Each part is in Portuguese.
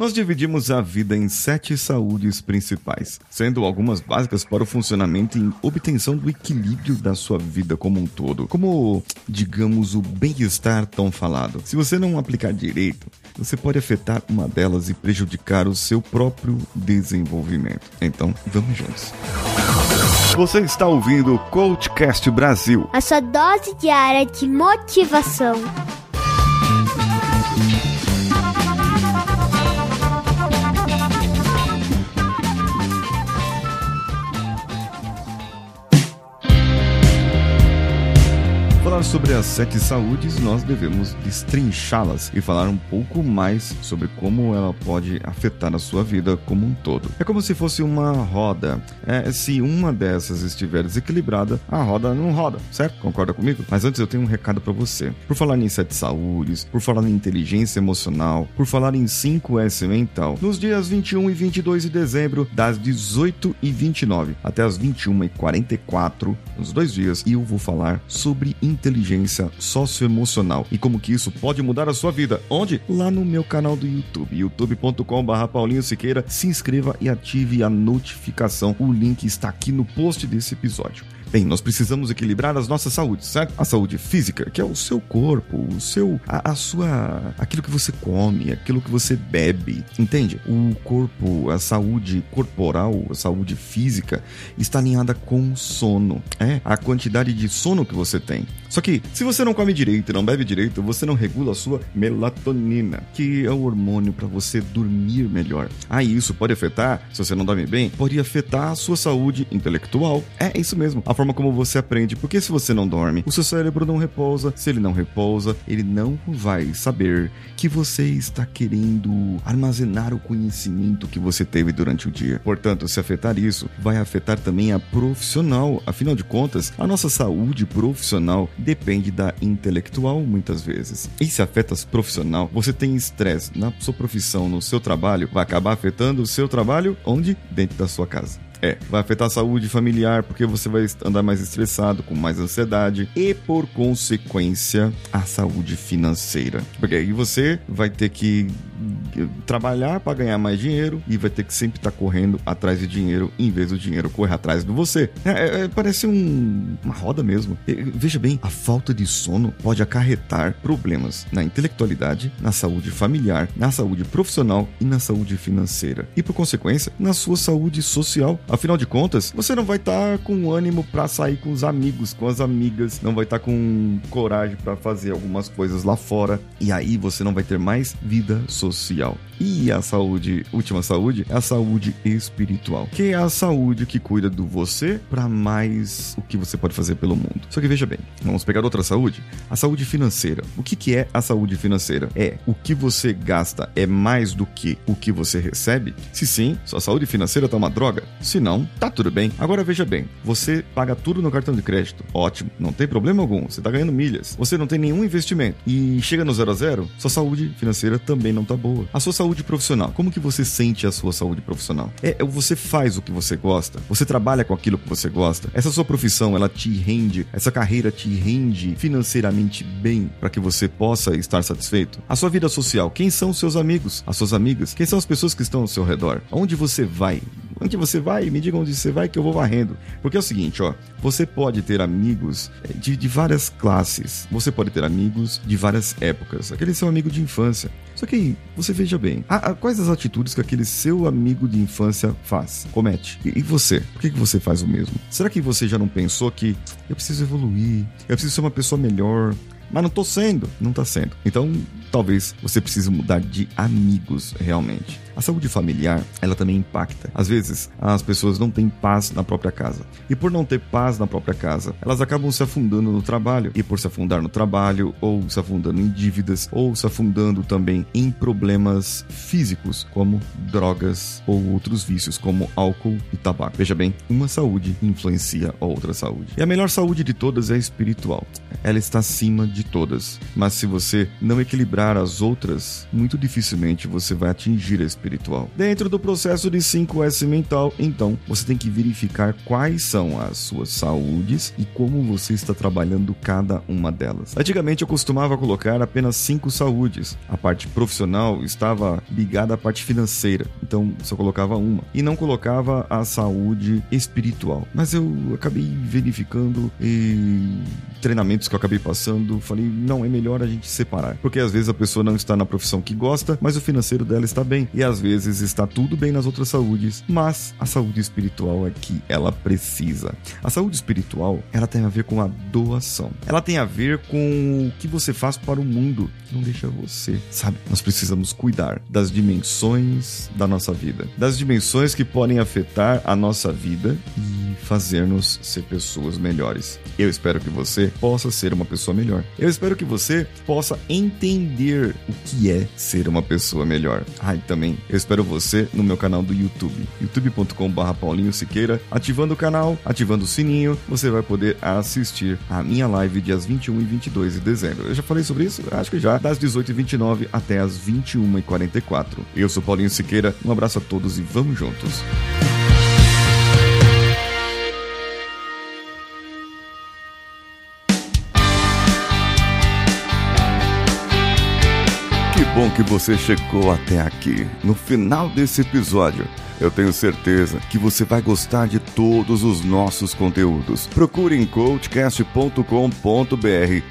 Nós dividimos a vida em sete saúdes principais, sendo algumas básicas para o funcionamento e obtenção do equilíbrio da sua vida como um todo, como, digamos, o bem-estar tão falado. Se você não aplicar direito, você pode afetar uma delas e prejudicar o seu próprio desenvolvimento. Então, vamos juntos. Você está ouvindo o Coachcast Brasil. A sua dose diária de motivação. Sobre as sete saúdes, nós devemos destrinchá-las e falar um pouco mais sobre como ela pode afetar a sua vida como um todo. É como se fosse uma roda. É, se uma dessas estiver desequilibrada, a roda não roda, certo? Concorda comigo? Mas antes eu tenho um recado para você. Por falar em sete saúdes, por falar em inteligência emocional, por falar em 5S mental, nos dias 21 e 22 de dezembro, das 18 e 29 até as 21 e 44, nos dois dias, eu vou falar sobre inteligência inteligência socioemocional e como que isso pode mudar a sua vida. Onde? Lá no meu canal do YouTube, youtube.com.br Paulinho Siqueira. Se inscreva e ative a notificação. O link está aqui no post desse episódio. Bem, nós precisamos equilibrar as nossas saúdes, certo? A saúde física, que é o seu corpo, o seu, a, a, sua, aquilo que você come, aquilo que você bebe, entende? O corpo, a saúde corporal, a saúde física está alinhada com o sono, é a quantidade de sono que você tem. Só que se você não come direito, não bebe direito, você não regula a sua melatonina, que é o hormônio para você dormir melhor. Ah, isso pode afetar, se você não dorme bem, pode afetar a sua saúde intelectual. É isso mesmo. A forma como você aprende. Porque se você não dorme, o seu cérebro não repousa. Se ele não repousa, ele não vai saber que você está querendo armazenar o conhecimento que você teve durante o dia. Portanto, se afetar isso, vai afetar também a profissional. Afinal de contas, a nossa saúde profissional depende da intelectual muitas vezes. E se afeta a profissional, você tem estresse na sua profissão, no seu trabalho, vai acabar afetando o seu trabalho onde? Dentro da sua casa. É, vai afetar a saúde familiar porque você vai andar mais estressado, com mais ansiedade e, por consequência, a saúde financeira. Porque aí você vai ter que trabalhar para ganhar mais dinheiro e vai ter que sempre estar tá correndo atrás de dinheiro em vez do dinheiro correr atrás de você. É, é, é parece um, uma roda mesmo. veja bem, a falta de sono pode acarretar problemas na intelectualidade, na saúde familiar, na saúde profissional e na saúde financeira. E por consequência, na sua saúde social. Afinal de contas, você não vai estar tá com ânimo para sair com os amigos, com as amigas, não vai estar tá com coragem para fazer algumas coisas lá fora. E aí você não vai ter mais vida social. E a saúde, última saúde, é a saúde espiritual, que é a saúde que cuida do você para mais o que você pode fazer pelo mundo. Só que veja bem, vamos pegar outra saúde, a saúde financeira. O que, que é a saúde financeira? É o que você gasta é mais do que o que você recebe? Se sim, sua saúde financeira tá uma droga. Se não, tá tudo bem. Agora veja bem, você paga tudo no cartão de crédito. Ótimo, não tem problema algum. Você tá ganhando milhas. Você não tem nenhum investimento e chega no zero a zero, sua saúde financeira também não tá boa. A sua saúde profissional. Como que você sente a sua saúde profissional? É, é, você faz o que você gosta? Você trabalha com aquilo que você gosta? Essa sua profissão, ela te rende, essa carreira te rende financeiramente bem para que você possa estar satisfeito? A sua vida social, quem são os seus amigos, as suas amigas? Quem são as pessoas que estão ao seu redor? Onde você vai? Onde você vai? Me diga onde você vai que eu vou varrendo. Porque é o seguinte, ó, você pode ter amigos eh, de, de várias classes. Você pode ter amigos de várias épocas. Aquele seu amigo de infância. Só que você veja bem, a, a, quais as atitudes que aquele seu amigo de infância faz, comete? E, e você? Por que, que você faz o mesmo? Será que você já não pensou que eu preciso evoluir, eu preciso ser uma pessoa melhor, mas não tô sendo, não tá sendo. Então, talvez você precise mudar de amigos realmente. A saúde familiar, ela também impacta. Às vezes, as pessoas não têm paz na própria casa. E por não ter paz na própria casa, elas acabam se afundando no trabalho. E por se afundar no trabalho, ou se afundando em dívidas, ou se afundando também em problemas físicos, como drogas ou outros vícios, como álcool e tabaco. Veja bem, uma saúde influencia a outra saúde. E a melhor saúde de todas é espiritual. Ela está acima de todas. Mas se você não equilibrar as outras, muito dificilmente você vai atingir a espiritualidade espiritual. Dentro do processo de 5S mental, então, você tem que verificar quais são as suas saúdes e como você está trabalhando cada uma delas. Antigamente eu costumava colocar apenas cinco saúdes. A parte profissional estava ligada à parte financeira, então só colocava uma. E não colocava a saúde espiritual. Mas eu acabei verificando e treinamentos que eu acabei passando, falei, não, é melhor a gente separar. Porque às vezes a pessoa não está na profissão que gosta, mas o financeiro dela está bem. E às vezes está tudo bem nas outras saúdes, mas a saúde espiritual é que ela precisa. A saúde espiritual, ela tem a ver com a doação. Ela tem a ver com o que você faz para o mundo, que não deixa você, sabe? Nós precisamos cuidar das dimensões da nossa vida, das dimensões que podem afetar a nossa vida e fazer-nos ser pessoas melhores. Eu espero que você possa ser uma pessoa melhor. Eu espero que você possa entender o que é ser uma pessoa melhor. Ah, e também eu espero você no meu canal do YouTube, youtube.com/barra Paulinho Siqueira, ativando o canal, ativando o sininho, você vai poder assistir a minha live dias 21 e 22 de dezembro. Eu já falei sobre isso? Acho que já, das 18h29 até as 21h44. Eu sou Paulinho Siqueira, um abraço a todos e vamos juntos. Bom que você chegou até aqui. No final desse episódio, eu tenho certeza que você vai gostar de todos os nossos conteúdos. Procure em coachcast.com.br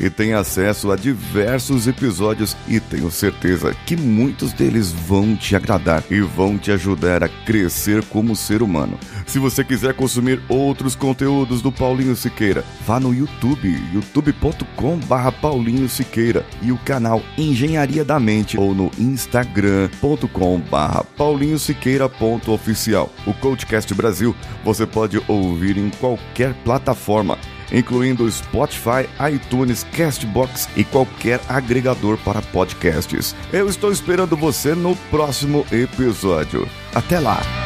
e tenha acesso a diversos episódios e tenho certeza que muitos deles vão te agradar e vão te ajudar a crescer como ser humano. Se você quiser consumir outros conteúdos do Paulinho Siqueira, vá no YouTube, youtube.com/barra Paulinho Siqueira e o canal Engenharia da Mente ou no instagram.com/barra Paulinho Siqueira.oficial. O Coachcast Brasil você pode ouvir em qualquer plataforma incluindo Spotify, iTunes, Castbox e qualquer agregador para podcasts. Eu estou esperando você no próximo episódio. Até lá!